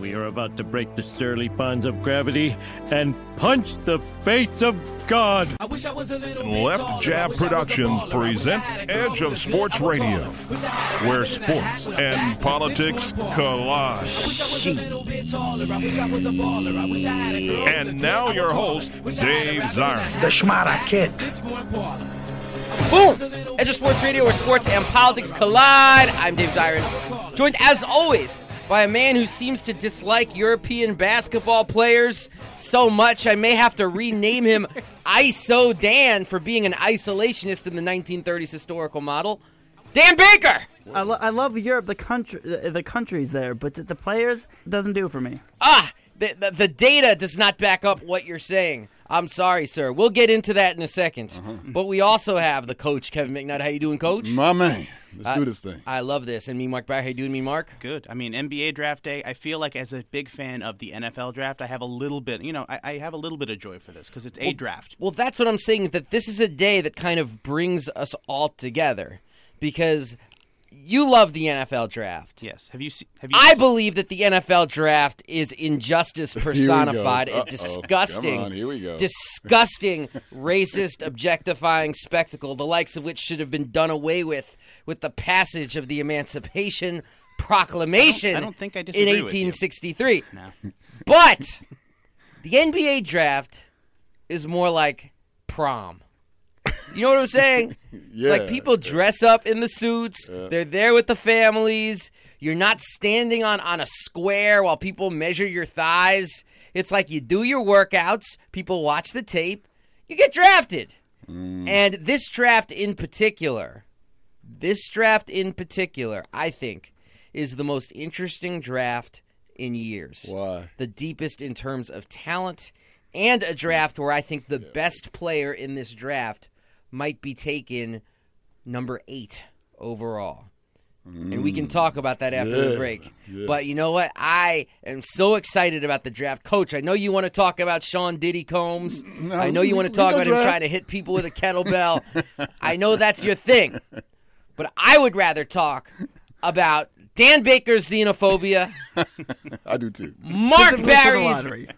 We are about to break the surly bonds of gravity and punch the face of God. Left Jab Productions present Edge of Sports Radio, where sports and politics collide. And now your host, Dave Zirin. The Schmata Kid. Boom! Edge of Sports Radio, where sports and politics collide. I'm Dave Zirin, joined as always by a man who seems to dislike European basketball players so much I may have to rename him ISO Dan for being an isolationist in the 1930s historical model. Dan Baker! I, lo- I love Europe, the country, the, the countries there, but the players doesn't do it for me. Ah, the, the, the data does not back up what you're saying. I'm sorry, sir. We'll get into that in a 2nd But we also have the coach, Kevin McNutt. How you doing, coach? My man, let's Uh, do this thing. I love this. And me, Mark Bauer. How you doing, me, Mark? Good. I mean, NBA draft day. I feel like as a big fan of the NFL draft, I have a little bit. You know, I, I have a little bit of joy for this because it's a draft. Well, that's what I'm saying is that this is a day that kind of brings us all together because you love the NFL draft. Yes. Have you seen? Have you? I s- believe that the NFL draft is injustice personified. A Uh-oh. disgusting, Come on, here we go. disgusting, racist, objectifying spectacle, the likes of which should have been done away with with the passage of the Emancipation Proclamation I don't think I in disagree with you. 1863. No. But the NBA draft is more like prom. You know what I'm saying? It's like people dress up in the suits. They're there with the families. You're not standing on, on a square while people measure your thighs. It's like you do your workouts, people watch the tape, you get drafted. Mm. And this draft in particular, this draft in particular, I think, is the most interesting draft in years Why? the deepest in terms of talent, and a draft where I think the best player in this draft might be taken number eight overall. And we can mm. talk about that after the break. yeah. But you know what? I am so excited about the draft. Coach, I know you want to talk about Sean Diddy Combs. No, I know you we- want to talk go about him trying to hit people with a kettlebell. I know that's your thing. But I would rather talk about Dan Baker's xenophobia, I do too. Mark Specifically Barry's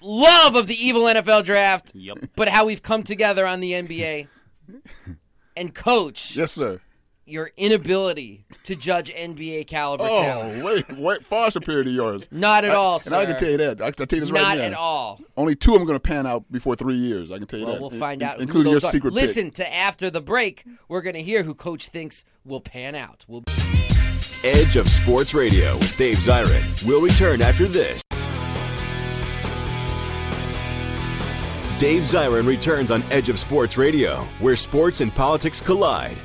love of the evil NFL draft, Yep. but how we've come together on the NBA. Mm-hmm. And coach, Yes, sir. your inability to judge NBA caliber oh, talent. Oh, wait, wait, far superior to yours. Not at I- all, And sir. I can tell you that. I can tell you this Not right now. Not at all. Only two of them going to pan out before three years. I can tell you Well, that. we'll find in- out. who including your are. secret pick. Listen to after the break. We're going to hear who coach thinks will pan out. We'll Edge of Sports Radio with Dave Zirin We'll return after this. Dave Zirin returns on Edge of Sports Radio, where sports and politics collide.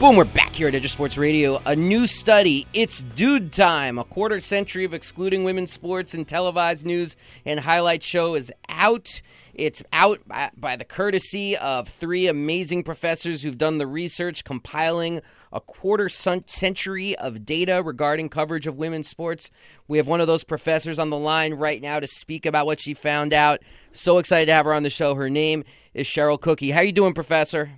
Boom, we're back here at Edge of Sports Radio. A new study, It's Dude Time, a quarter century of excluding women's sports and televised news and highlight show is out. It's out by, by the courtesy of three amazing professors who've done the research, compiling a quarter century of data regarding coverage of women's sports. We have one of those professors on the line right now to speak about what she found out. So excited to have her on the show. Her name is Cheryl Cooky. How are you doing, Professor?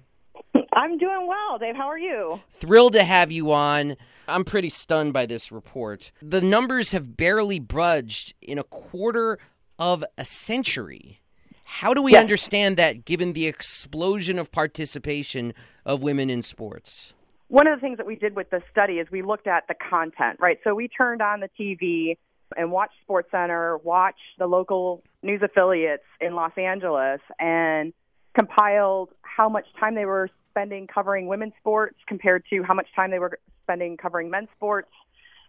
I'm doing well, Dave. How are you? Thrilled to have you on. I'm pretty stunned by this report. The numbers have barely budged in a quarter of a century. How do we Yes. understand that given the explosion of participation of women in sports? One of the things that we did with the study is we looked at the content, right? So we turned on the TV and watched Sports Center, watched the local news affiliates in Los Angeles, and compiled how much time they were spending covering women's sports compared to how much time they were spending covering men's sports.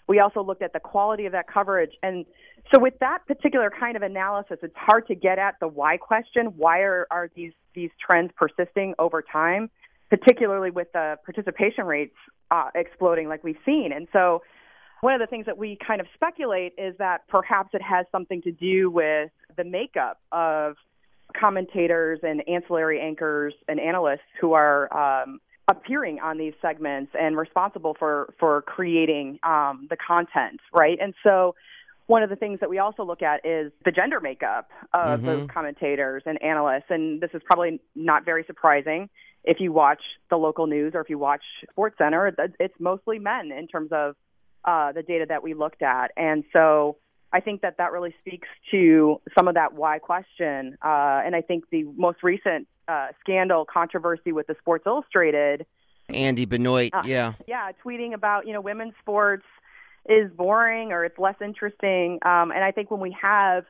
We also looked at the quality of that coverage. And so with that particular kind of analysis, it's hard to get at the why question. Why are, are these, these trends persisting over time, particularly with the participation rates uh, exploding like we've seen? And so one of the things that we kind of speculate is that perhaps it has something to do with the makeup of commentators and ancillary anchors and analysts who are um, appearing on these segments and responsible for for creating um, the content, right? And so one of the things that we also look at is the gender makeup of Mhm. those commentators and analysts, and this is probably not very surprising if you watch the local news or if you watch Sports Center. It's mostly men in terms of uh, the data that we looked at, and so I think that that really speaks to some of that why question. Uh, and I think the most recent uh, scandal controversy with the Sports Illustrated Andy Benoit, uh, yeah. yeah, tweeting about you know women's sports is boring or it's less interesting. Um, and I think when we have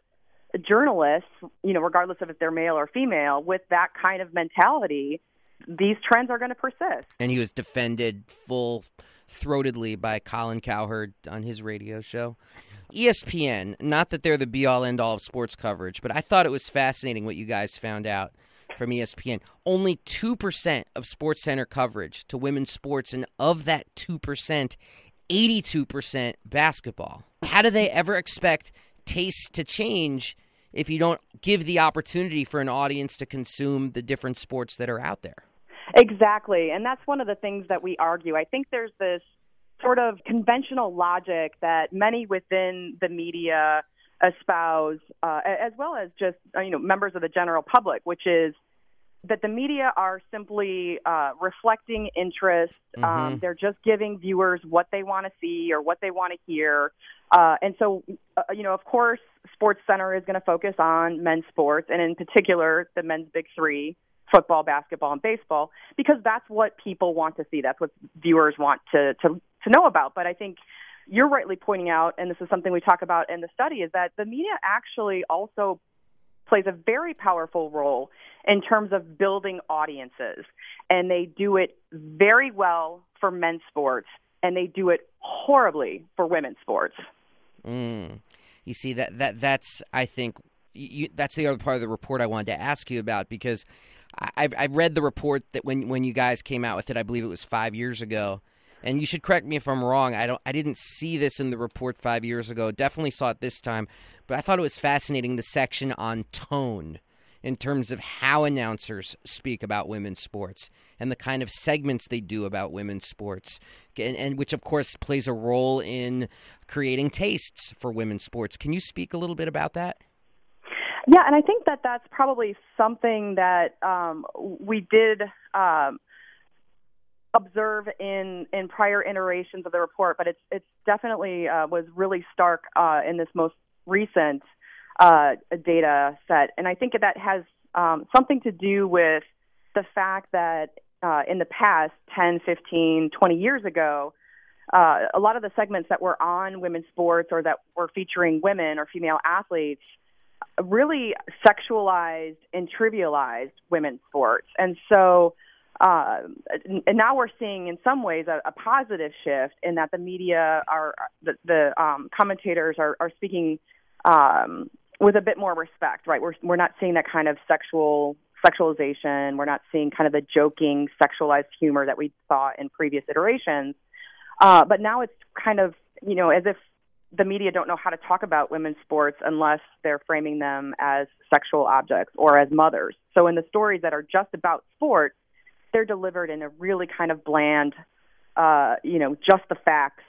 journalists, you know, regardless of if they're male or female, with that kind of mentality, these trends are going to persist. And he was defended full throatedly by Colin Cowherd on his radio show. ESPN, not that they're the be all end all of sports coverage, but I thought it was fascinating what you guys found out from ESPN. Only 2% of Sports Center coverage to women's sports, and of that 2%, 82% basketball. How do they ever expect tastes to change if you don't give the opportunity for an audience to consume the different sports that are out there? Exactly. And that's one of the things that we argue. I think there's this sort of conventional logic that many within the media espouse, uh, as well as just uh, you know members of the general public, which is that the media are simply uh, reflecting interest. Um, Mhm. they're just giving viewers what they want to see or what they want to hear. Uh, and so, uh, you know, of course, Sports Center is going to focus on men's sports, and in particular, the men's big three football, basketball, and baseball, because that's what people want to see. That's what viewers want to, to, to know about. But I think you're rightly pointing out, and this is something we talk about in the study, is that the media actually also plays a very powerful role in terms of building audiences. And they do it very well for men's sports, and they do it horribly for women's sports. Mm. You see that that that's I think you, that's the other part of the report I wanted to ask you about because I, I've read the report that when when you guys came out with it, I believe it was five years ago. And you should correct me if I'm wrong. I don't. I didn't see this in the report five years ago. Definitely saw it this time, but I thought it was fascinating the section on tone in terms of how announcers speak about women's sports and the kind of segments they do about women's sports, and, and which of course plays a role in creating tastes for women's sports. Can you speak a little bit about that? Yeah, and I think that that's probably something that um, we did um, observe in in prior iterations of the report, but it's it's definitely uh, was really stark uh, in this most recent uh, data set, and I think that has um, something to do with the fact that uh, in the past 10, 15, 20 years ago, uh, a lot of the segments that were on women's sports or that were featuring women or female athletes really sexualized and trivialized women's sports. And so uh, and now we're seeing in some ways a, a positive shift in that the media are the, the um, commentators are, are speaking um, with a bit more respect, right? We're we're not seeing that kind of sexual sexualization. We're not seeing kind of the joking, sexualized humor that we saw in previous iterations. Uh, but now it's kind of you know as if the media don't know how to talk about women's sports unless they're framing them as sexual objects or as mothers. So in the stories that are just about sport, they're delivered in a really kind of bland, uh, you know, just the facts.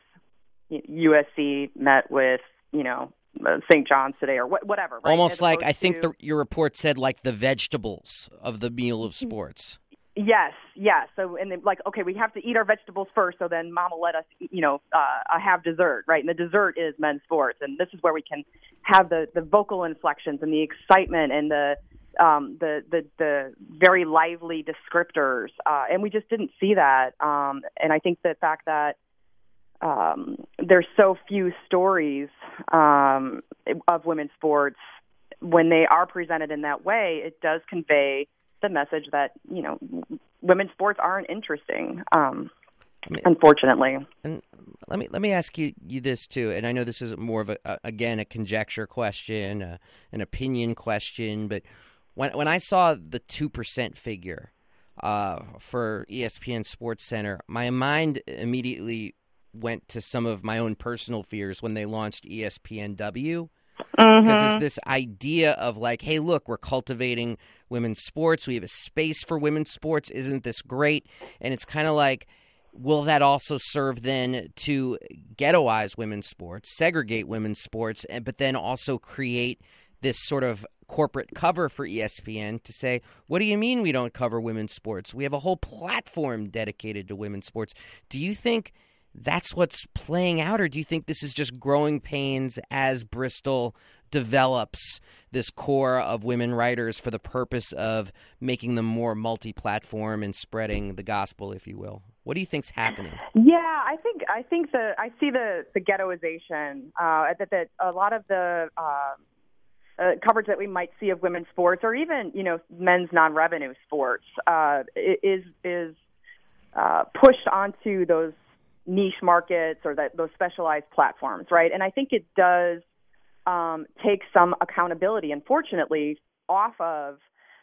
USC met with, you know, uh, St. John's today or wh- whatever. Right? Almost As like I think to- the, your report said, like the vegetables of the meal of sports. Yes, yes. So, and then, like, okay, we have to eat our vegetables first, so then Mama let us, you know, uh, have dessert, right? And the dessert is men's sports, and this is where we can have the the vocal inflections and the excitement and the um, the the the very lively descriptors, uh, and we just didn't see that. Um, and I think the fact that um, there's so few stories um, of women's sports. When they are presented in that way, it does convey the message that you know women's sports aren't interesting. Um, unfortunately. And let me let me ask you, you this too, and I know this is more of a, a again a conjecture question, a, an opinion question, but when when I saw the two percent figure uh, for ESPN Sports Center, my mind immediately went to some of my own personal fears when they launched ESPNW. Mm-hmm. Because it's this idea of like, hey, look, we're cultivating women's sports. We have a space for women's sports. Isn't this great? And it's kind of like, will that also serve then to ghettoize women's sports, segregate women's sports, and but then also create this sort of corporate cover for ESPN to say, what do you mean we don't cover women's sports? We have a whole platform dedicated to women's sports. Do you think that's what's playing out, or do you think this is just growing pains as Bristol develops this core of women writers for the purpose of making them more multi platform and spreading the gospel, if you will? What do you think's happening? Yeah, I think I think the I see the the ghettoization uh, that that a lot of the uh, uh, coverage that we might see of women's sports or even you know men's non-revenue sports uh, is is uh, pushed onto those niche markets or that those specialized platforms, right? And I think it does um, take some accountability, unfortunately, off of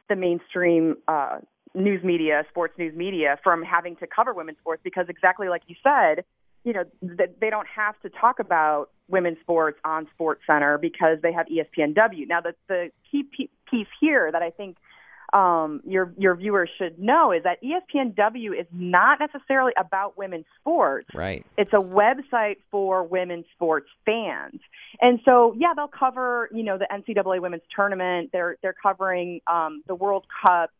the mainstream uh, news media, sports news media, from having to cover women's sports because exactly like you said, you know, th- they don't have to talk about women's sports on Sports Center because they have ESPNW. Now, the the key p- piece here that I think um, your your viewers should know is that ESPNW is not necessarily about women's sports. Right. It's a website for women's sports fans. And so, yeah, they'll cover, you know, the NCAA women's tournament. They're they're covering um, the World Cup.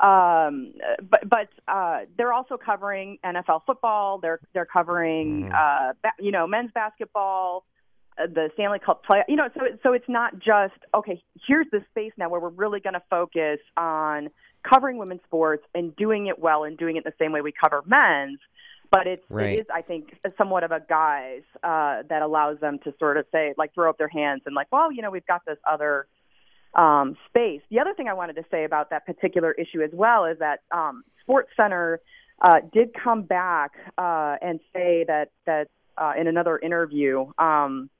Um, but but uh, they're also covering NFL football. They're they're covering uh, ba- you know men's basketball, the Stanley Cup play. You know, so so it's not just okay. Here's the space now where we're really going to focus on covering women's sports and doing it well and doing it the same way we cover men's. But it's Right. it is I think somewhat of a guise uh, that allows them to sort of say like throw up their hands and like well you know we've got this other um, space. The other thing I wanted to say about that particular issue as well is that um, Sports Center uh, did come back uh, and say that that uh, in another interview um,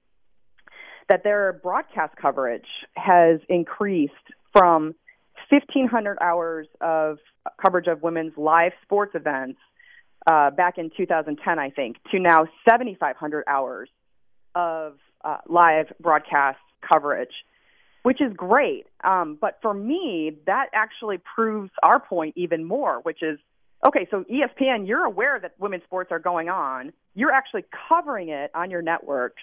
that their broadcast coverage has increased from 1,500 hours of coverage of women's live sports events uh, back in 2010, I think, to now 7,500 hours of uh, live broadcast coverage, which is great. Um, but for me, that actually proves our point even more, which is okay, so ESPN, you're aware that women's sports are going on, you're actually covering it on your networks.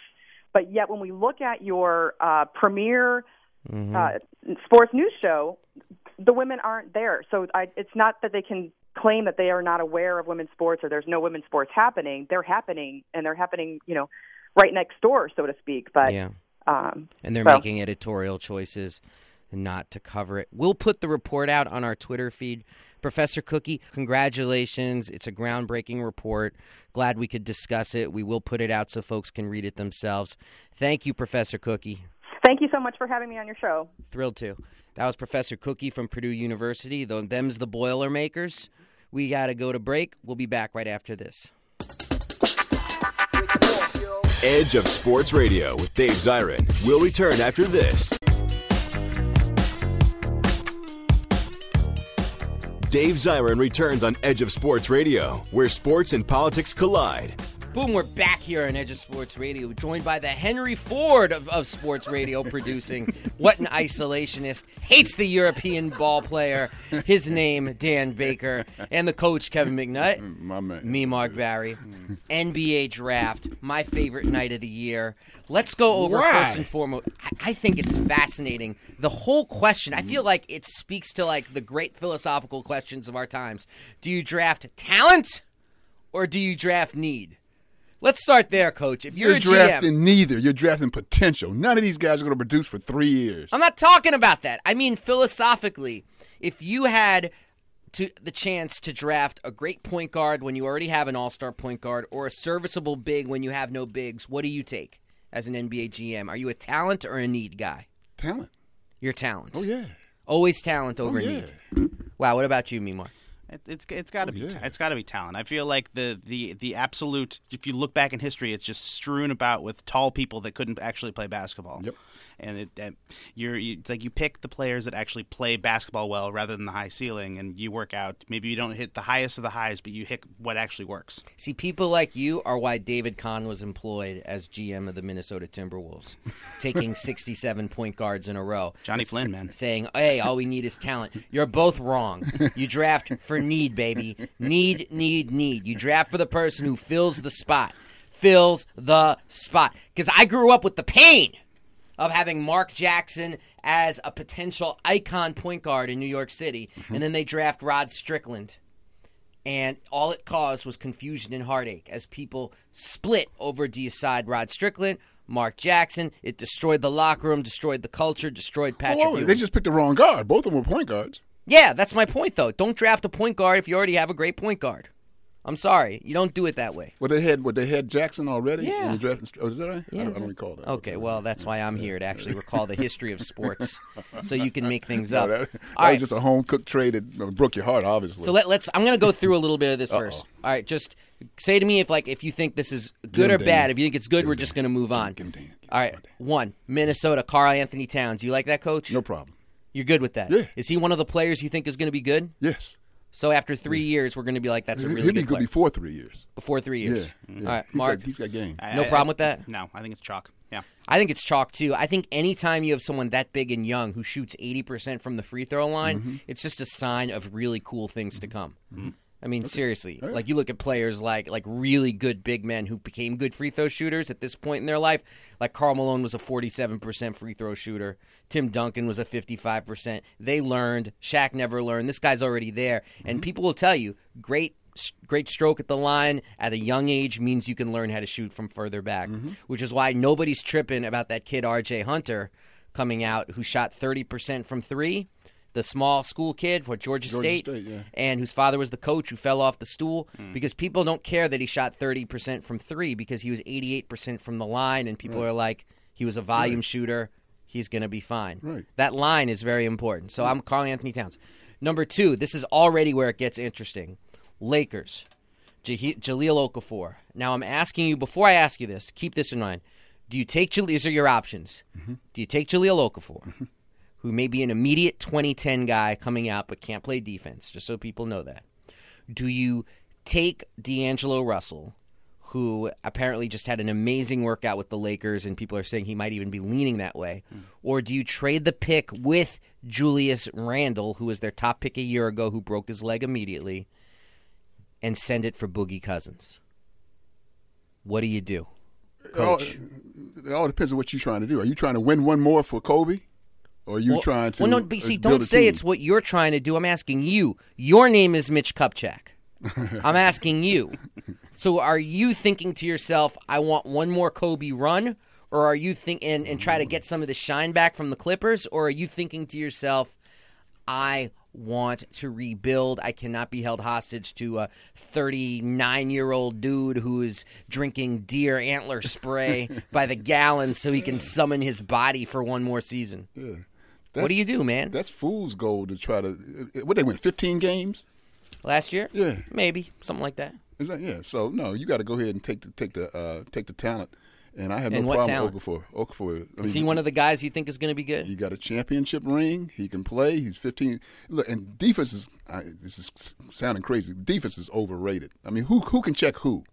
But yet, when we look at your uh, premier uh, sports news show, the women aren't there. So I, it's not that they can claim that they are not aware of women's sports or there's no women's sports happening. They're happening, and they're happening, you know, right next door, so to speak. But Yeah. um, and they're so- making editorial choices not to cover it. We'll put the report out on our Twitter feed. Professor Cooky, congratulations. It's a groundbreaking report. Glad we could discuss it. We will put it out so folks can read it themselves. Thank you, Professor Cooky. Thank you so much for having me on your show. Thrilled to. That was Professor Cooky from Purdue University. Them's the Boilermakers. We got to go to break. We'll be back right after this. Edge of Sports Radio with Dave Zirin. We'll return after this. Dave Zirin returns on Edge of Sports Radio, where sports and politics collide. Boom, we're back here on Edge of Sports Radio, joined by the Henry Ford of, of sports radio producing. what an isolationist. Hates the European ball player. His name, Dan Baker. And the coach, Kevin McNutt. Mm, my man. Me, Mark Barry. Mm. NBA draft, my favorite night of the year. Let's go over Why? first and foremost. I, I think it's fascinating. The whole question, I feel mm. like it speaks to like the great philosophical questions of our times. Do you draft talent or do you draft need? Let's start there, coach. If you're, You're, drafting GM, neither. You're drafting potential. None of these guys are going to produce for three years. I'm not talking about that. I mean philosophically. If you had to the chance to draft a great point guard when you already have an all-star point guard or a serviceable big when you have no bigs, what do you take as an NBA GM? Are you a talent or a need guy? Talent. You're talent. Oh yeah. Always talent over oh, yeah. need. Wow, what about you, Mimar? It, it's it's got to Oh, be yeah. it's got to be talent. I feel like the, the the absolute. If you look back in history, it's just strewn about with tall people that couldn't actually play basketball. Yep. And it, and you're you, it's like you pick the players that actually play basketball well rather than the high ceiling, and you work out. Maybe you don't hit the highest of the highs, but you hit what actually works. See, people like you are why David Kahn was employed as GM of the Minnesota Timberwolves, taking 67 point guards in a row. Johnny Flynn, man. Saying, hey, all we need is talent. You're both wrong. You draft for need, baby. Need, need, need. You draft for the person who fills the spot. Fills the spot. Because I grew up with the pain of having Mark Jackson as a potential icon point guard in New York City, mm-hmm. and then they draft Rod Strickland and all it caused was confusion and heartache as people split over do you side Rod Strickland, Mark Jackson. It destroyed the locker room, destroyed the culture, destroyed Patrick. Oh, they just picked the wrong guard. Both of them were point guards. yeah, that's my point though. Don't draft a point guard if you already have a great point guard. I'm sorry, you don't do it that way. Well, they had what they had Jackson already. Yeah. In the draft. Oh, is that right? Yeah, I, don't, I don't recall that. Okay, well that's why I'm here to actually recall the history of sports, so you can make things No, up. that, that All was right. just a home cooked trade that broke your heart, obviously. So let, let's. I'm going to go through a little bit of this first. All right, just say to me if like if you think this is good or Dan. bad. If you think it's good, we're just going to move on. Get him, Dan. Get All right, Dan. one Minnesota, Karl-Anthony Towns. You like that coach? no problem. You're good with that. Yeah. Is he one of the players you think is going to be good? Yes. So after three years, we're going to be like, that's a He- really He'll be good good before three years. Before three years. yeah. All right, He's Mark. Got, he's got game. I- No I- problem I- with that? No, I think it's chalk. Yeah. I think it's chalk too. I think anytime you have someone that big and young who shoots 80% from the free throw line, Mm-hmm. it's just a sign of really cool things to come. I mean, seriously, All right. like you look at players like like really good big men who became good free throw shooters at this point in their life. Like Karl Malone was a 47% free throw shooter. Tim Duncan was a 55%. They learned. Shaq never learned. This guy's already there, Mm-hmm. and people will tell you great great stroke at the line at a young age means you can learn how to shoot from further back, Mm-hmm. which is why nobody's tripping about that kid RJ Hunter coming out who shot 30% from 3, the small school kid for Georgia, Georgia State, State, yeah. and whose father was the coach who fell off the stool Hmm. because people don't care that he shot 30% from 3 because he was 88% from the line and people are like he was a volume shooter, he's going to be fine. Right. That line is very important. So I'm calling Anthony Towns. Number 2, this is already where it gets interesting. Lakers. Jah- Jahlil Okafor. Now I'm asking you before I ask you this, keep this in mind. Do you take Jahlil? These are your options. Mm-hmm. Do you take Jahlil Okafor, mm-hmm. who may be an immediate 2010 guy coming out but can't play defense, just so people know that? Do you take D'Angelo Russell, who apparently just had an amazing workout with the Lakers, and people are saying he might even be leaning that way? Or do you trade the pick with Julius Randle, who was their top pick a year ago, who broke his leg immediately, and send it for Boogie Cousins? What do you do? Coach. It all, it all depends on what you're trying to do. Are you trying to win one more for Kobe? Or are you well, trying to Well, no, but uh, see, don't say team? it's what you're trying to do. I'm asking you. Your name is Mitch Kupchak. I'm asking you. So, are you thinking to yourself, "I want one more Kobe run," or are you think and, and try to get some of the shine back from the Clippers, or are you thinking to yourself, "I want to rebuild. I cannot be held hostage to a 39 year old dude who is drinking deer antler spray by the gallon so he can summon his body for one more season." Yeah. What do you do, man? That's fool's gold to try to. uh, What they win? 15 games? Last year? Yeah. Maybe something like that. Is that yeah? So no, you got to go ahead and take the take the uh, take the talent. And I have no And what problem talent? with Okafor. Okafor. I Is he one of the guys you think is going to be good? He got a championship ring. He can play. He's 15. Look, and defense is. I, this is sounding crazy. Defense is overrated. I mean, who who can check who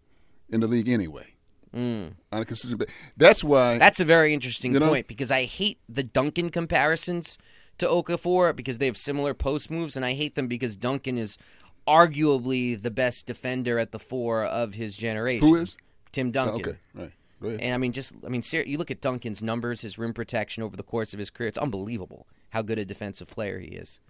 in the league anyway? Mm. On a consistent. ba- That's why. That's a very interesting You know? point because I hate the Duncan comparisons to Okafor because they have similar post moves, and I hate them because Duncan is arguably the best defender at the four of his generation. Who is? Tim oh, Duncan? okay. Right. Go ahead. And I mean, just I mean, you look at Duncan's numbers, his rim protection over the course of his career. It's unbelievable how good a defensive player he is,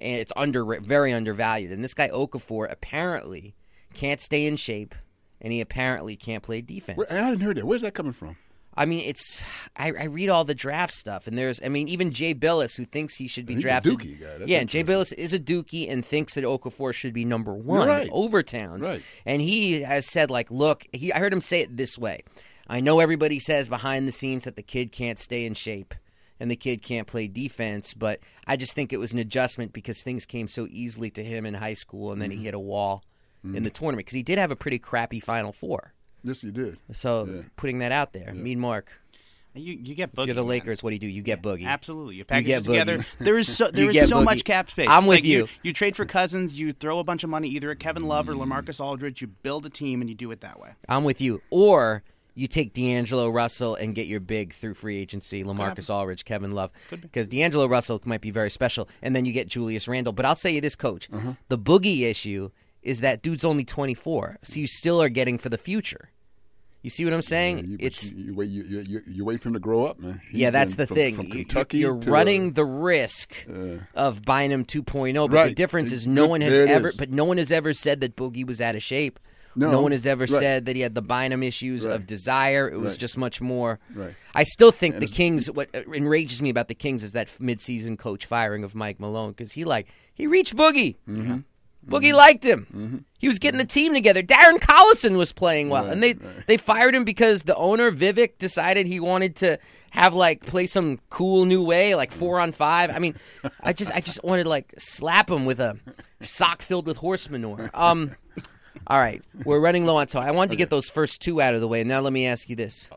and it's under very undervalued. And this guy Okafor apparently can't stay in shape, and he apparently can't play defense. Where, I didn't hear that. Where's that coming from? I mean, it's I, I read all the draft stuff, and there's I mean, even Jay Bilas, who thinks he should be He's a drafted. Dookie guy. That's yeah, Jay. Bilas is a Dookie and thinks that Okafor should be number one right. over Towns. Right. And he has said, like, look, he I heard him say it this way. I know everybody says behind the scenes that the kid can't stay in shape and the kid can't play defense, but I just think it was an adjustment because things came so easily to him in high school, and then Mm-hmm. he hit a wall in the tournament because he did have a pretty crappy Final Four. Yes, he did. So Yeah. putting that out there, mean Mark. You you get If boogie. you're the man. Lakers, what do you do? You get Boogie. Absolutely, you package get it together. Boogie. There is so there You is get so Boogie. much cap space. I'm with Like, you. You trade for Cousins, you throw a bunch of money either at Kevin Love or Lamarcus Aldridge. You build a team and you do it that way. I'm with you. Or you take D'Angelo Russell and get your big through free agency, Lamarcus Aldridge, Kevin Love, because D'Angelo Russell might be very special, and then you get Julius Randle. But I'll say you this, Coach, Uh-huh. the Boogie issue is that dude's only 24, so you still are getting for the future. You see what I'm saying? Yeah, you, it's you, you wait. You, you, wait for him to grow up, man. Yeah, that's the from, thing. From Kentucky, you're running uh, the risk of Bynum 2.0, but the difference is Good- no one has ever, is. but no one has ever said that Boogie was out of shape. No. one has ever Right. said that he had the Bynum issues Right. of desire. It was Right. just much more. Right. I still think And the Kings. What enrages me about the Kings is that midseason coach firing of Mike Malone because he like he reached Boogie. Mm-hmm. Boogie liked him. He was getting the team together. Darren Collison was playing well, Right, and they right. they fired him because the owner Vivek decided he wanted to have like play some cool new way, like four on five. I mean, I just I just wanted to like slap him with a sock filled with horse manure. Um, all right, we're running low on time. I wanted to get those first two out of the way. Now let me ask you this: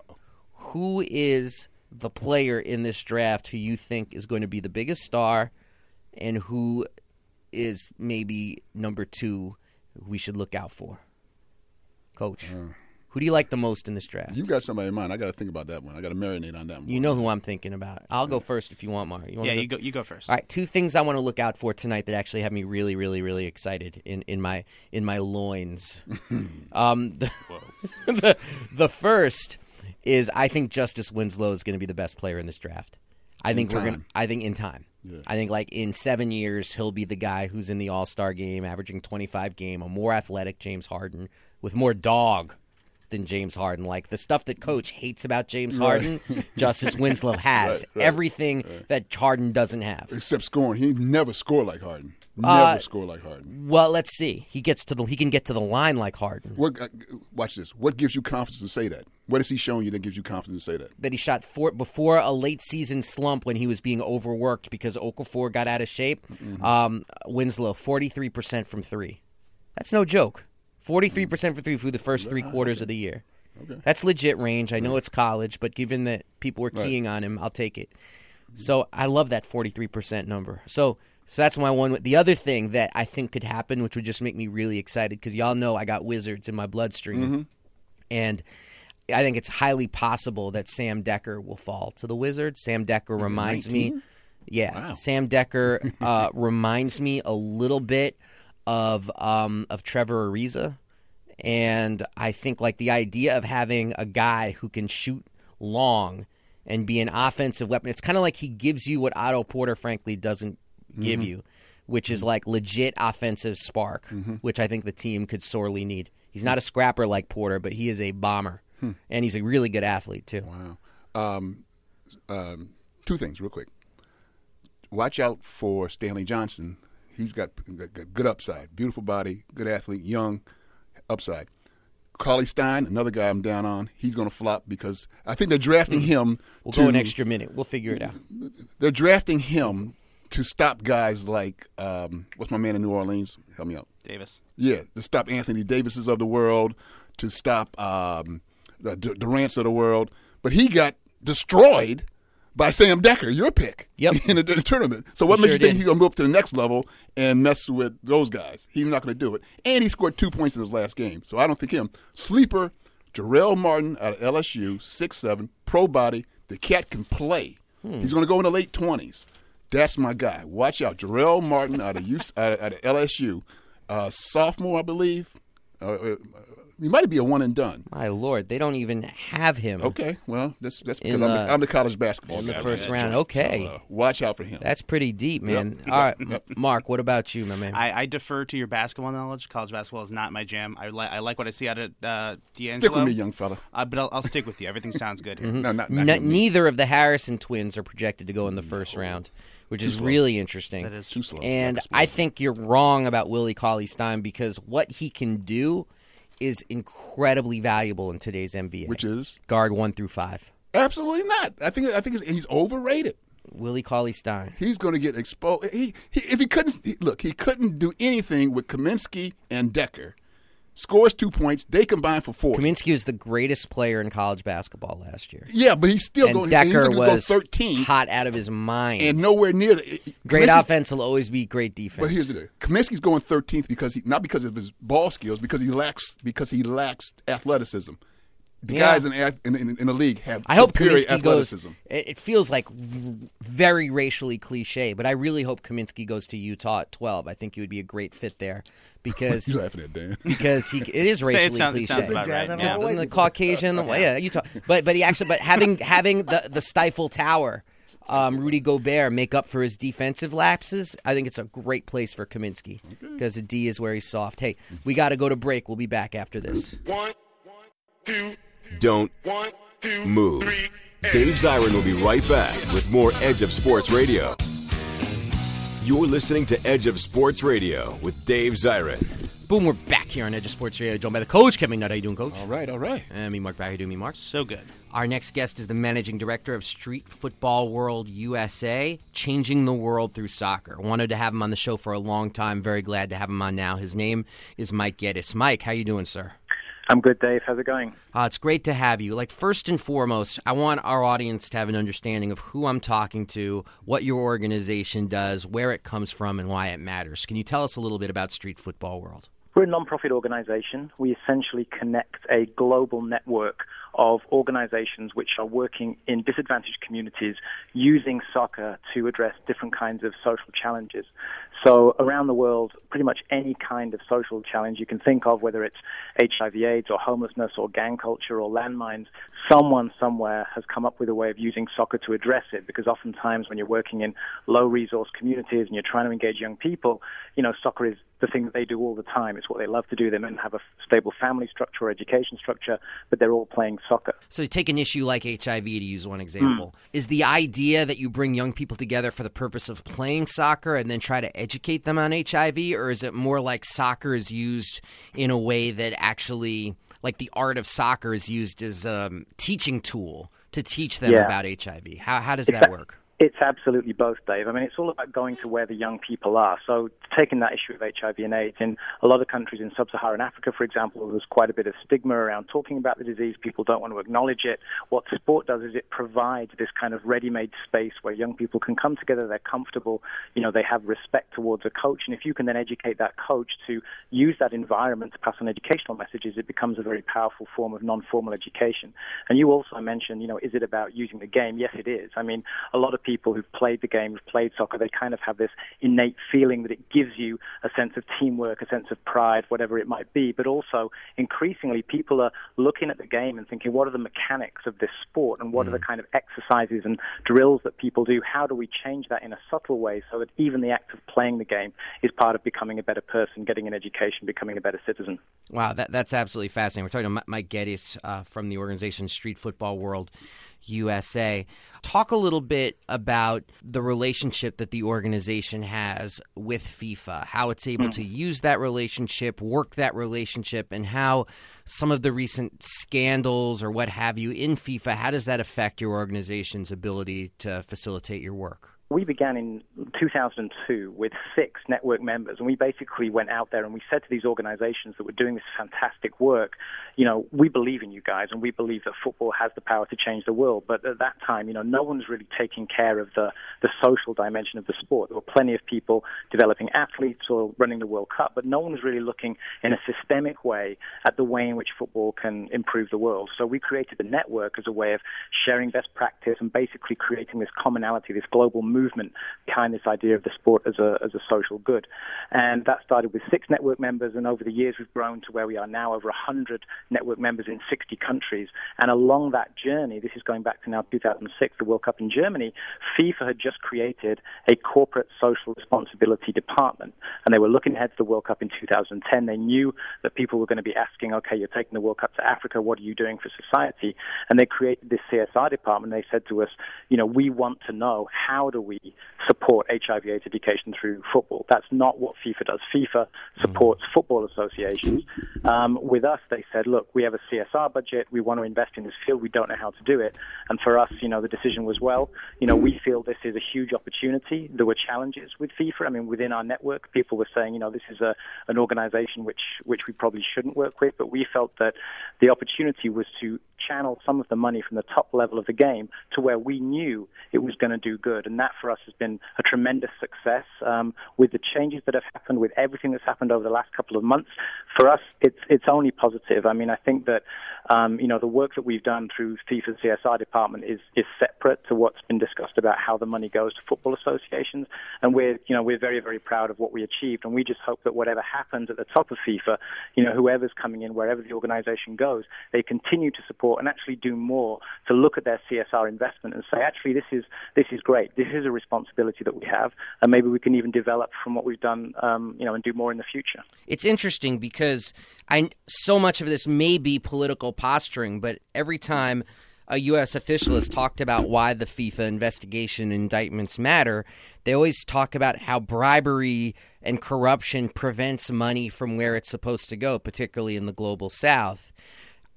Who is the player in this draft who you think is going to be the biggest star, and who is maybe number two we should look out for? Coach, who do you like the most in this draft? You've got somebody in mind. I got to think about that one. I got to marinate on that one. You know who I'm thinking about. I'll go first if you want, Mark. You wanna Yeah, you go you go first. All right, two things I want to look out for tonight that actually have me really, really, really excited in, in my in my loins. um, the, the the first is I think Justice Winslow is going to be the best player in this draft. I think we're going. to. I think in time. Yeah. I think like in seven years he'll be the guy who's in the All Star game, averaging 25 game, a more athletic James Harden with more dog than James Harden. Like the stuff that Coach hates about James Harden, Justice Winslow has Right, right, everything that Harden doesn't have. Except scoring, he never scored like Harden. Never Uh, scored like Harden. Well, let's see. He gets to the he can get to the line like Harden. What? uh, Watch this. What gives you confidence to say that? What has he shown you that gives you confidence to say that? That he shot four before a late season slump when he was being overworked because Okafor got out of shape. Mm-hmm. Um, Winslow forty three percent from three. That's no joke. Forty three percent from three through the first three quarters of the year. Okay. That's legit range. I know it's college, but given that people were keying on him, I'll take it. Mm-hmm. So I love that 43% number. So so that's my one. The other thing that I think could happen, which would just make me really excited, because y'all know I got Wizards in my bloodstream, mm-hmm. and I think it's highly possible that Sam Dekker will fall to the Wizards. Sam Dekker reminds me, yeah, Sam Dekker uh, reminds me a little bit of um, of Trevor Ariza, and I think like the idea of having a guy who can shoot long and be an offensive weapon. It's kind of like he gives you what Otto Porter, frankly, doesn't give you, which is like legit offensive spark, which I think the team could sorely need. He's not a scrapper like Porter, but he is a bomber, and he's a really good athlete too. Wow. Um, um, two things, real quick. Watch out for Stanley Johnson. He's got, got- got good upside, beautiful body, good athlete, young, upside. Cauley Stein, another guy I'm down on. He's going to flop because I think they're drafting him. We'll to, go an extra minute. We'll figure it out. They're drafting him to stop guys like um, what's my man in New Orleans? Help me out. Davis. Yeah, to stop Anthony Davises of the world, to stop um, the Durant's of the world. But he got destroyed by Sam Dekker, your pick, Yep. in the, in the tournament. So what He makes sure you think did. he's going to move up to the next level and mess with those guys? He's not going to do it. And he scored two points in his last game. So I don't think him. Sleeper, Jarell Martin out of LSU, six seven, pro body. The cat can play. Hmm. He's going to go in the late 20s. That's my guy. Watch out. Jarell Martin out of, U- out of, out of LSU, uh, sophomore, I believe. Uh, uh, He might be a one and done. My lord, they don't even have him. Okay, well, that's that's In because I'm, the, the- I'm the college basketball in the first man. round. Okay. So, uh, watch out for him. That's pretty deep, man. Yep. All right, Yep. Mark. What about you, my man? I, I defer to your basketball knowledge. College basketball is not my jam. I, li- I like what I see out of uh, D'Angelo. Stick with me, young fella. Uh, but I'll, I'll stick with you. Everything sounds good here. No, not, not N- him, neither of the Harrison twins are projected to go in the first round, which is slow. really interesting. That is Too slow. And I think you're wrong about Willie Cauley Stein because what he can do is incredibly valuable in today's NBA. which is guard one through five. absolutely not. I think I think he's, he's overrated. Willie Cauley Stein. He's going to get exposed. He, he if he couldn't he, look, he couldn't do anything with Kaminsky and Dekker. Scores two points. They combine for four. Kaminsky was the greatest player in college basketball last year. yeah, but he's still and going. Dekker going to go was thirteen hot out of his mind. and nowhere near the great offense will always be great defense. But here's the thing: Kaminsky's going 13th because he not because of his ball skills, because he lacks because he lacks athleticism. The Yeah. guys in, in, in, in the league have I hope superior Kaminsky athleticism. It, it feels like very racially cliche, but I really hope Kaminsky goes to Utah at 12. I think he would be a great fit there because You laughing at Dan? because he it is Say racially it sounds, it cliche. sounds about Jazz right. have Yeah. the Caucasian, the, yeah, Utah. But but he actually, but having having the the stifle tower, um, Rudy Gobert make up for his defensive lapses. I think it's a great place for Kaminsky because the D is where he's soft. Hey, we got to go to break. We'll be back after this. Don't move. Dave Zirin will be right back with more Edge of Sports Radio. You're listening to Edge of Sports Radio with Dave Zirin. Boom, we're back here on Edge of Sports Radio, joined by the coach Kevin Nutt. How you doing, Coach? all right, all right. And me, Mark. Back. How you doing, me, Mark? So good. Our next guest is the managing director of Street Football World USA, changing the world through soccer. Wanted to have him on the show for a long time. Very glad to have him on now. His name is Mike Geddes. Mike, how you doing, sir? I'm good, Dave. How's it going? Uh, it's great to have you. Like first and foremost, I want our audience to have an understanding of who I'm talking to, what your organization does, where it comes from, and why it matters. Can you tell us a little bit about Street Football World? We're a non-profit organization. We essentially connect a global network of organizations which are working in disadvantaged communities using soccer to address different kinds of social challenges. So around the world, pretty much any kind of social challenge you can think of, whether it's HIV AIDS or homelessness or gang culture or landmines, someone somewhere has come up with a way of using soccer to address it. Because oftentimes when you're working in low resource communities and you're trying to engage young people, you know, soccer is the thing that they do all the time. It's what they love to do. They may not have a stable family structure or education structure, but they're all playing soccer. So you take an issue like HIV to use one example. Hmm. Is the idea that you bring young people together for the purpose of playing soccer and then try to educate them on HIV, or is it more like soccer is used in a way that actually, like the art of soccer is used as a um, teaching tool to teach them Yeah. about HIV? How how does that work? It's absolutely both, Dave. I mean, it's all about going to where the young people are. So, taking that issue of HIV and AIDS, in a lot of countries in sub Saharan Africa, for example, there's quite a bit of stigma around talking about the disease. People don't want to acknowledge it. What sport does is it provides this kind of ready made space where young people can come together, they're comfortable, you know, they have respect towards a coach. And if you can then educate that coach to use that environment to pass on educational messages, it becomes a very powerful form of non formal education. And you also mentioned, you know, is it about using the game? Yes, it is. I mean, a lot of people who've played the game, who've played soccer, they kind of have this innate feeling that it gives you a sense of teamwork, a sense of pride, whatever it might be. But also, increasingly, people are looking at the game and thinking, what are the mechanics of this sport and what are the kind of exercises and drills that people do? How do we change that in a subtle way so that even the act of playing the game is part of becoming a better person, getting an education, becoming a better citizen? Wow, that, that's absolutely fascinating. We're talking to Mike Geddes uh, from the organization Street Football World USA. Talk a little bit about the relationship that the organization has with FIFA, how it's able hmm. to use that relationship, work that relationship, and how some of the recent scandals or what have you in FIFA, how does that affect your organization's ability to facilitate your work? We began in 2002 with six network members, and we basically went out there and we said to these organizations that were doing this fantastic work, you know, we believe in you guys, and we believe that football has the power to change the world. But at that time, you know, no one was really taking care of the, the social dimension of the sport. There were plenty of people developing athletes or running the World Cup, but no one was really looking in a systemic way at the way in which football can improve the world. So we created the network as a way of sharing best practice and basically creating this commonality, this global movement movement behind this idea of the sport as a as a social good. And that started with six network members, and over the years we've grown to where we are now, over 100 network members in 60 countries. And along that journey, this is going back to now 2006, the World Cup in Germany, FIFA had just created a corporate social responsibility department, and they were looking ahead to the World Cup in 2010. They knew that people were going to be asking, okay, you're taking the World Cup to Africa, what are you doing for society? And they created this CSR department. They said to us, you know, we want to know how do we support HIV/AIDS education through football. That's not what FIFA does. FIFA supports mm-hmm. football associations. Um, with us, they said, look, we have a CSR budget. We want to invest in this field. We don't know how to do it. And for us, you know, the decision was, well, you know, we feel this is a huge opportunity. There were challenges with FIFA. I mean, within our network, people were saying, you know, this is a an organization which which we probably shouldn't work with. But we felt that the opportunity was to channel some of the money from the top level of the game to where we knew it was going to do good. And that for us has been a tremendous success. Um, with the changes that have happened, with everything that's happened over the last couple of months, for us, it's, it's only positive. I mean, I think that, um, you know, the work that we've done through FIFA's CSR department is, is separate to what's been discussed about how the money goes to football associations. And we're, you know, we're very, very proud of what we achieved. And we just hope that whatever happens at the top of FIFA, you know, whoever's coming in, wherever the organization goes, they continue to support and actually do more to look at their CSR investment and say, actually, this is this is great. This is a responsibility that we have, and maybe we can even develop from what we've done, um, you know, and do more in the future. It's interesting because I so much of this may be political posturing, but every time a U.S. official has talked about why the FIFA investigation indictments matter, they always talk about how bribery and corruption prevents money from where it's supposed to go, particularly in the global south.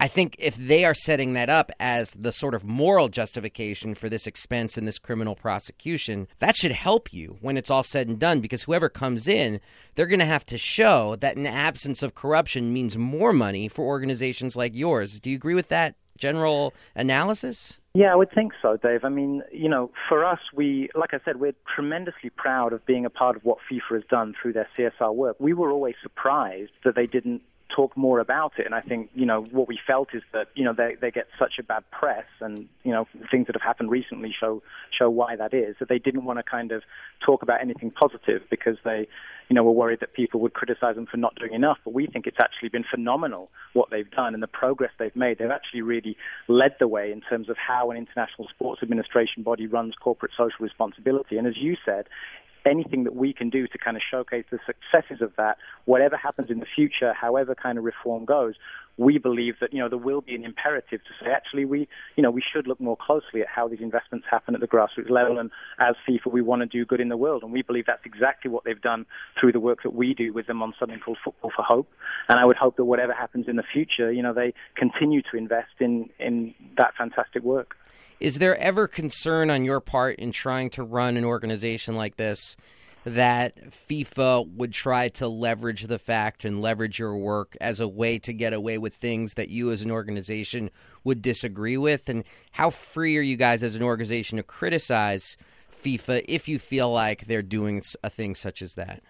I think if they are setting that up as the sort of moral justification for this expense and this criminal prosecution, that should help you when it's all said and done because whoever comes in, they're going to have to show that an absence of corruption means more money for organizations like yours. Do you agree with that general analysis? Yeah, I would think so, Dave. I mean, you know, for us, we, like I said, we're tremendously proud of being a part of what FIFA has done through their CSR work. We were always surprised that they didn't talk more about it. And I think, you know, what we felt is that, you know, they, they get such a bad press and, you know, things that have happened recently show, show why that is, that they didn't want to kind of talk about anything positive because they, you know, were worried that people would criticize them for not doing enough. But we think it's actually been phenomenal what they've done and the progress they've made. They've actually really led the way in terms of how an international sports administration body runs corporate social responsibility. And as you said, anything that we can do to kind of showcase the successes of that, whatever happens in the future, however kind of reform goes, we believe that you know there will be an imperative to say actually we you know we should look more closely at how these investments happen at the grassroots level and as FIFA we want to do good in the world and we believe that's exactly what they've done through the work that we do with them on something called Football for Hope and I would hope that whatever happens in the future you know they continue to invest in in that fantastic work. Is there ever concern on your part in trying to run an organization like this that FIFA would try to leverage the fact and leverage your work as a way to get away with things that you as an organization would disagree with? And how free are you guys as an organization to criticize FIFA if you feel like they're doing a thing such as that?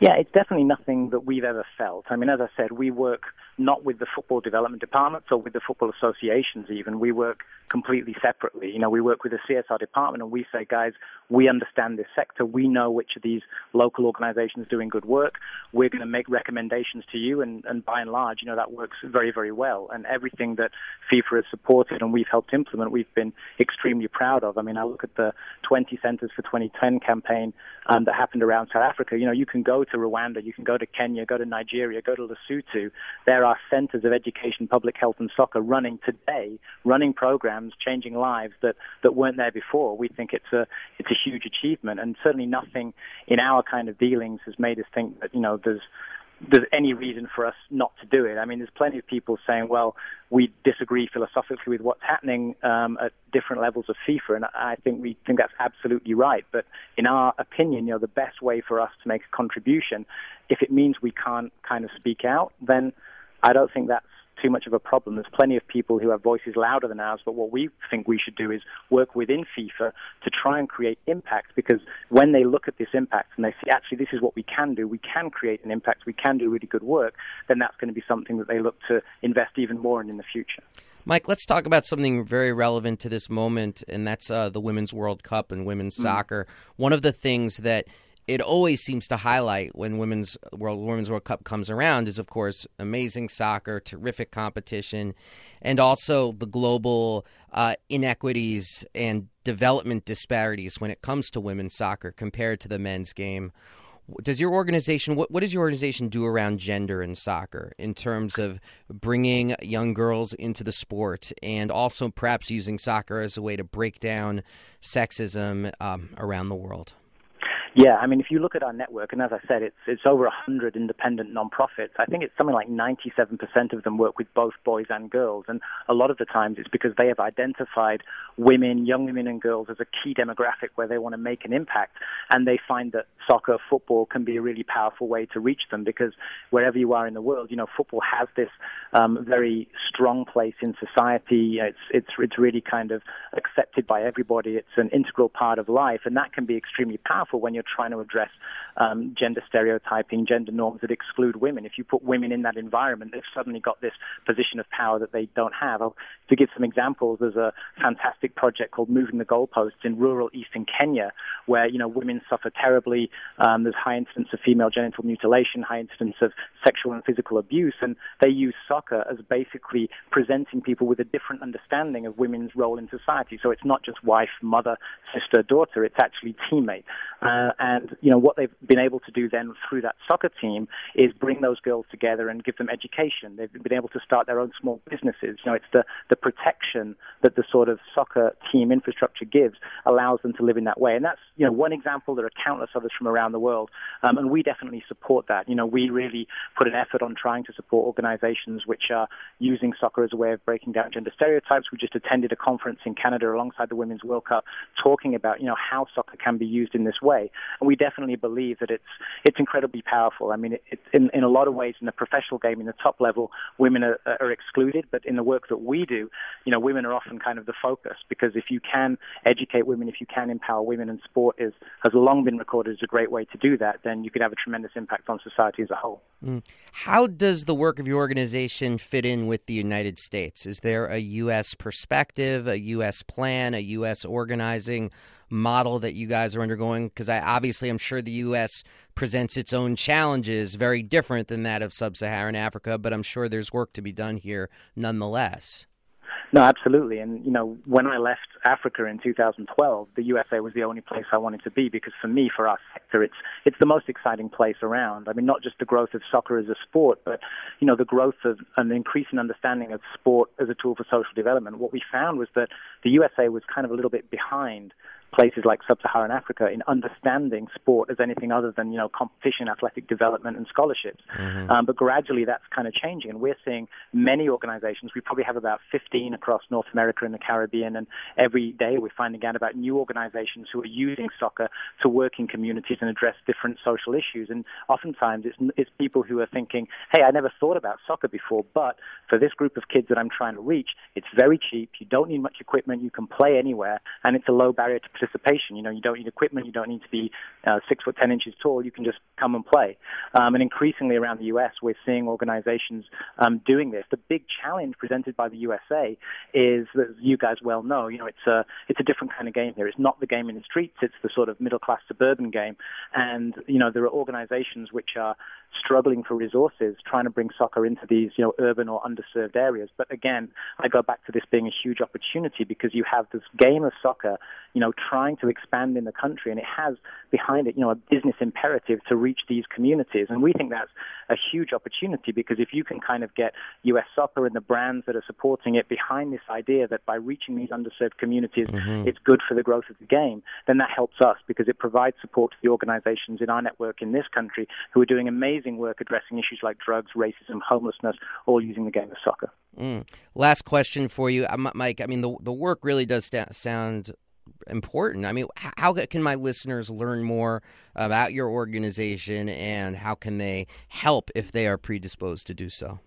Yeah, it's definitely nothing that we've ever felt. I mean, as I said, we work not with the football development departments or with the football associations even. We work completely separately. You know, we work with the CSR department and we say, guys, we understand this sector. We know which of these local organizations doing good work. We're going to make recommendations to you. And, and by and large, you know, that works very, very well. And everything that FIFA has supported and we've helped implement, we've been extremely proud of. I mean, I look at the 20 Centers for 2010 campaign um, that happened around South Africa. You know, you can go to Rwanda, you can go to Kenya, go to Nigeria, go to Lesotho. There are centers of education, public health, and soccer running today, running programs, changing lives that, that weren't there before. We think it's a it's a huge achievement, and certainly nothing in our kind of dealings has made us think that you know there's there's any reason for us not to do it. I mean, there's plenty of people saying, well, we disagree philosophically with what's happening um, at different levels of FIFA, and I think we think that's absolutely right. But in our opinion, you know, the best way for us to make a contribution, if it means we can't kind of speak out, then I don't think that's too much of a problem. There's plenty of people who have voices louder than ours, but what we think we should do is work within FIFA to try and create impact because when they look at this impact and they see actually this is what we can do, we can create an impact, we can do really good work, then that's going to be something that they look to invest even more in in the future. Mike, let's talk about something very relevant to this moment, and that's uh, the Women's World Cup and women's mm. soccer. One of the things that it always seems to highlight when women's world women's world cup comes around is of course amazing soccer terrific competition and also the global uh, inequities and development disparities when it comes to women's soccer compared to the men's game. Does your organization what, what does your organization do around gender in soccer in terms of bringing young girls into the sport and also perhaps using soccer as a way to break down sexism um, around the world yeah, I mean, if you look at our network, and as I said, it's it's over 100 independent nonprofits. I think it's something like 97% of them work with both boys and girls, and a lot of the times it's because they have identified women, young women and girls, as a key demographic where they want to make an impact, and they find that soccer, football can be a really powerful way to reach them because wherever you are in the world, you know, football has this um, very strong place in society. It's it's it's really kind of accepted by everybody. It's an integral part of life, and that can be extremely powerful when you're trying to address um, gender stereotyping, gender norms that exclude women. If you put women in that environment, they've suddenly got this position of power that they don't have. I'll, to give some examples, there's a fantastic project called Moving the Goalposts in rural eastern Kenya, where you know women suffer terribly. Um, there's high incidence of female genital mutilation, high incidence of sexual and physical abuse, and they use soccer as basically presenting people with a different understanding of women's role in society. So it's not just wife, mother, sister, daughter; it's actually teammate. Uh, and you know what they've been able to do then through that soccer team is bring those girls together and give them education. They've been able to start their own small businesses. You know, it's the the protection that the sort of soccer team infrastructure gives allows them to live in that way. And that's you know one example. There are countless others from around the world, um, and we definitely support that. You know, we really put an effort on trying to support organizations which are using soccer as a way of breaking down gender stereotypes. We just attended a conference in Canada alongside the Women's World Cup, talking about you know how soccer can be used in this way, and we definitely believe that it's it's incredibly powerful. I mean, it, it, in in a lot of ways, in the professional game, in the top level, women are, are excluded, but in the work that we do, you know, women are often kind of the focus because if you can educate women, if you can empower women, and sport is has long been recorded as a great way to do that, then you could have a tremendous impact on society as a whole. Mm. How does the work of your organization fit in with the United States? Is there a U.S. perspective, a U.S. plan, a U.S. organizing? model that you guys are undergoing? Because I obviously I'm sure the U.S. presents its own challenges, very different than that of sub-Saharan Africa, but I'm sure there's work to be done here nonetheless. No, absolutely. And you know, when I left Africa in 2012, the USA was the only place I wanted to be because for me, for our sector, it's it's the most exciting place around. I mean, not just the growth of soccer as a sport, but you know, the growth of an increasing understanding of sport as a tool for social development. What we found was that the USA was kind of a little bit behind places like sub-Saharan Africa in understanding sport as anything other than you know competition, athletic development, and scholarships. Mm-hmm. Um, but gradually, that's kind of changing, and we're seeing many organizations. We probably have about 15 across North America and the Caribbean, and every day we're finding out about new organizations who are using soccer to work in communities and address different social issues. And oftentimes, it's it's people who are thinking, "Hey, I never thought about soccer before, but for this group of kids that I'm trying to reach, it's very cheap. You don't need much equipment. You can play anywhere, and it's a low barrier to participation. You know, you don't need equipment, you don't need to be uh, six foot ten inches tall. You can just come and play. Um, and increasingly around the U.S., we're seeing organizations um, doing this. The big challenge presented by the USA is, as you guys well know, you know, it's a it's a different kind of game here. It's not the game in the streets. It's the sort of middle class suburban game. And you know, there are organizations which are struggling for resources, trying to bring soccer into these you know urban or underserved areas. But again, I go back to this being a huge opportunity because you have this game of soccer, you know, trying to expand in the country, and it has behind it, you know, a business imperative to reach these communities. And we think that's a huge opportunity because if you can kind of get U.S. soccer and the brands that are supporting it behind this idea that by reaching these underserved communities, mm-hmm. it's good for the growth of the game, then that helps us because it provides support to the organizations in our network in this country who are doing amazing work addressing issues like drugs, racism, homelessness, all using the game of soccer. Mm. Last question for you, Mike. I mean, the the work really does sound important. I mean, how can my listeners learn more about your organization and how can they help if they are predisposed to do so?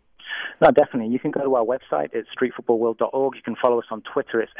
No, definitely. You can go to our website. It's streetfootballworld.org. You can follow us on Twitter. It's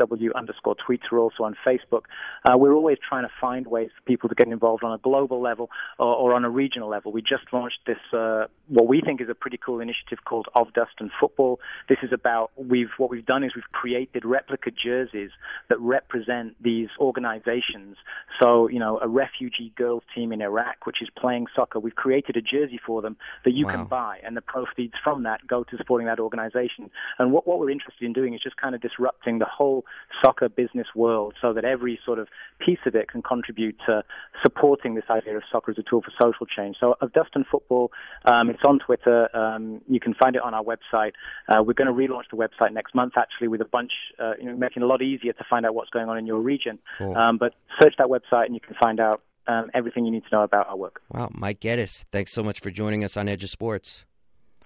SFW underscore tweets. We're also on Facebook. Uh, we're always trying to find ways for people to get involved on a global level or, or on a regional level. We just launched this, uh, what we think is a pretty cool initiative called Of Dust and Football. This is about, we've, what we've done is we've created replica jerseys that represent these organizations. So, you know, a refugee girls team in Iraq, which is playing soccer, we've created a jersey for them that you Wow. can buy, and the proceeds from that go to supporting that organization. And what, what we're interested in doing is just kind of disrupting the whole soccer business world so that every sort of piece of it can contribute to supporting this idea of soccer as a tool for social change. So, of Dust and Football, um, it's on Twitter. Um, you can find it on our website. Uh, we're going to relaunch the website next month, actually, with a bunch, uh, you know, making it a lot easier to find out what's going on in your region. Cool. Um, but search that website and you can find out um, everything you need to know about our work. Wow, Mike Geddes, thanks so much for joining us on Edge of Sports.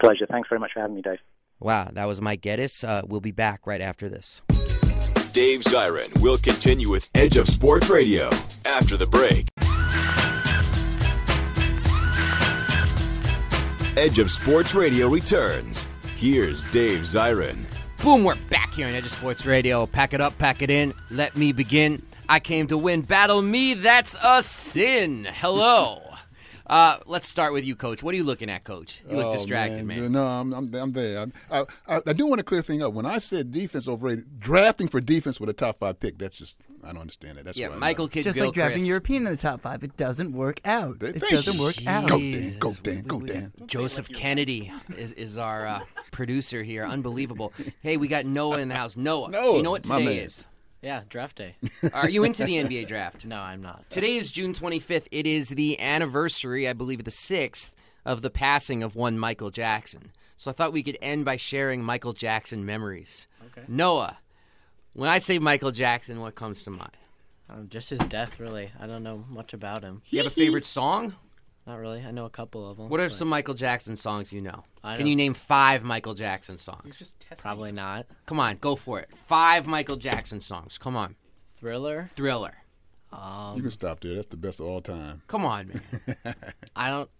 Pleasure. Thanks very much for having me, Dave. Wow, that was Mike Geddes. Uh, we'll be back right after this. Dave Zirin will continue with Edge of Sports Radio after the break. Edge of Sports Radio returns. Here's Dave Zirin. Boom, we're back here on Edge of Sports Radio. Pack it up, pack it in. Let me begin. I came to win. Battle me, that's a sin. Hello. Uh, let's start with you, Coach. What are you looking at, Coach? You look Oh, distracted, man. No, I'm, I'm, I'm there. I, I, I do want to clear thing up. When I said defense overrated, drafting for defense with a top five pick, that's just I don't understand that. That's Yeah, why I'm Michael not- Kidd, Just Bill like drafting Christ. European in the top five, it doesn't work out. It Thank doesn't you. work out. Go Dan, go Dan, go Dan. Joseph Kennedy is, is our uh, producer here. Unbelievable. Hey, we got Noah in the house. Noah, do you know what my today man. is? Yeah, draft day. Are you into the NBA draft? No, I'm not. Today is June 25th. It is the anniversary, I believe, the 6th of the passing of one Michael Jackson. So I thought we could end by sharing Michael Jackson memories. Okay. Noah, when I say Michael Jackson, what comes to mind? Um, just his death, really. I don't know much about him. You have a favorite song? Not really. I know a couple of them. What are some Michael Jackson songs you know? I Can know- you name five Michael Jackson songs? Probably not. Come on, go for it. Five Michael Jackson songs. Come on. Thriller. Thriller. Um, You can stop there. That's the best of all time. Come on, man. I don't.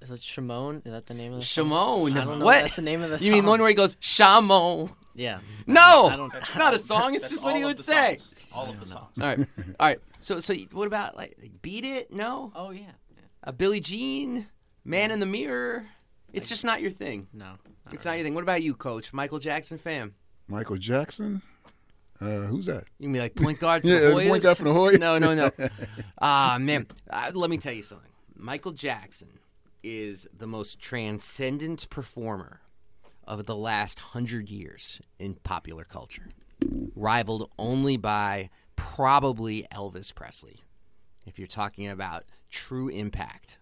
Is it Shimon? Is that the name of the Shimon. song? I don't know. What? That's the name of the song. You mean the one where he goes, Shamo? Yeah. No! I don't. It's not a song. It's just what he would say. All of the songs. All right. All right. So, so what about like Beat It? No. Oh yeah. A Billie Jean, Man in the Mirror. It's just not your thing. No. It's not your thing. What about you, Coach? Michael Jackson fan? Michael Jackson. Uh, who's that? You mean like point guard for Yeah, the point guard for the Hoyas. No, no, no. Ah, man. Uh, let me tell you something. Michael Jackson is the most transcendent performer of the last hundred years in popular culture, rivaled only by probably Elvis Presley. If you're talking about true impact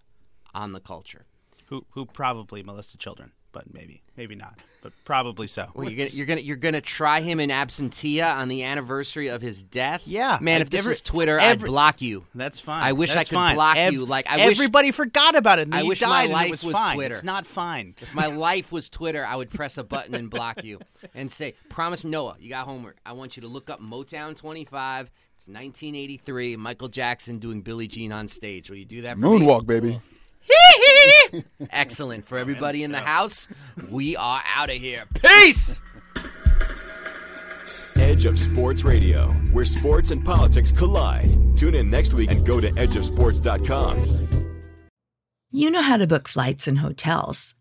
on the culture. Who who probably molested children, but maybe maybe not, but probably so. Well, you're gonna you're gonna you're gonna try him in absentia on the anniversary of his death. Yeah, man. I- If this every- was Twitter, every- I'd block you. That's fine. I wish That's I could fine. block Ev- you. Like I wish everybody forgot about it. And I then you wish my and life it was, was fine. Twitter. It's not fine. If my life was Twitter, I would press a button and block you and say, "Promise Noah, you got homework. I want you to look up Motown 25. It's 1983. Michael Jackson doing Billie Jean on stage. Will you do that for me?" Moonwalk, baby. Excellent for everybody in the house. We are out of here. Peace. Edge of Sports Radio, where sports and politics collide. Tune in next week and go to edgeofsports.com. You know how to book flights and hotels.